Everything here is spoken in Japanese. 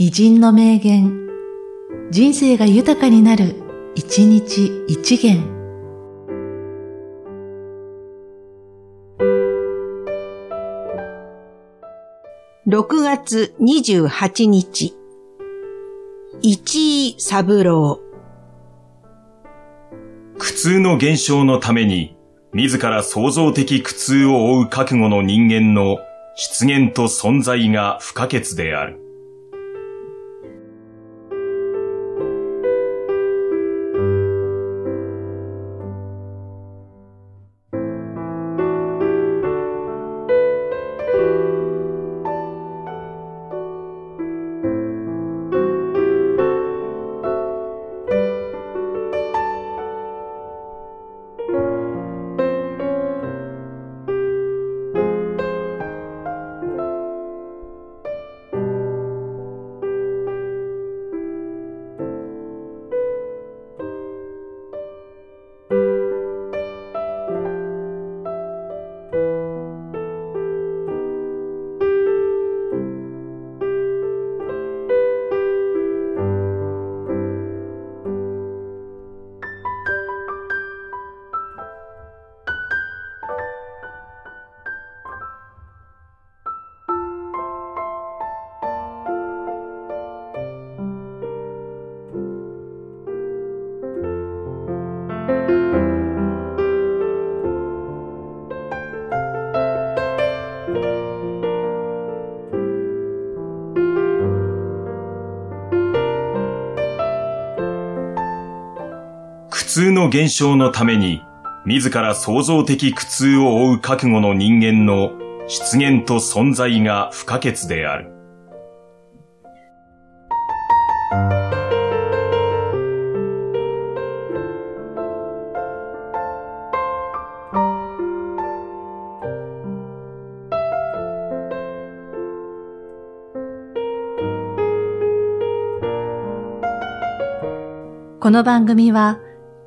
偉人の名言、人生が豊かになる、一日一元。6月28日、一位三郎。苦痛の減少のために、自ら創造的苦痛を負う覚悟の人間の出現と存在が不可欠である。痛の減少のために、自ら創造的苦痛を負う覚悟の人間の出現と存在が不可欠である。この番組は、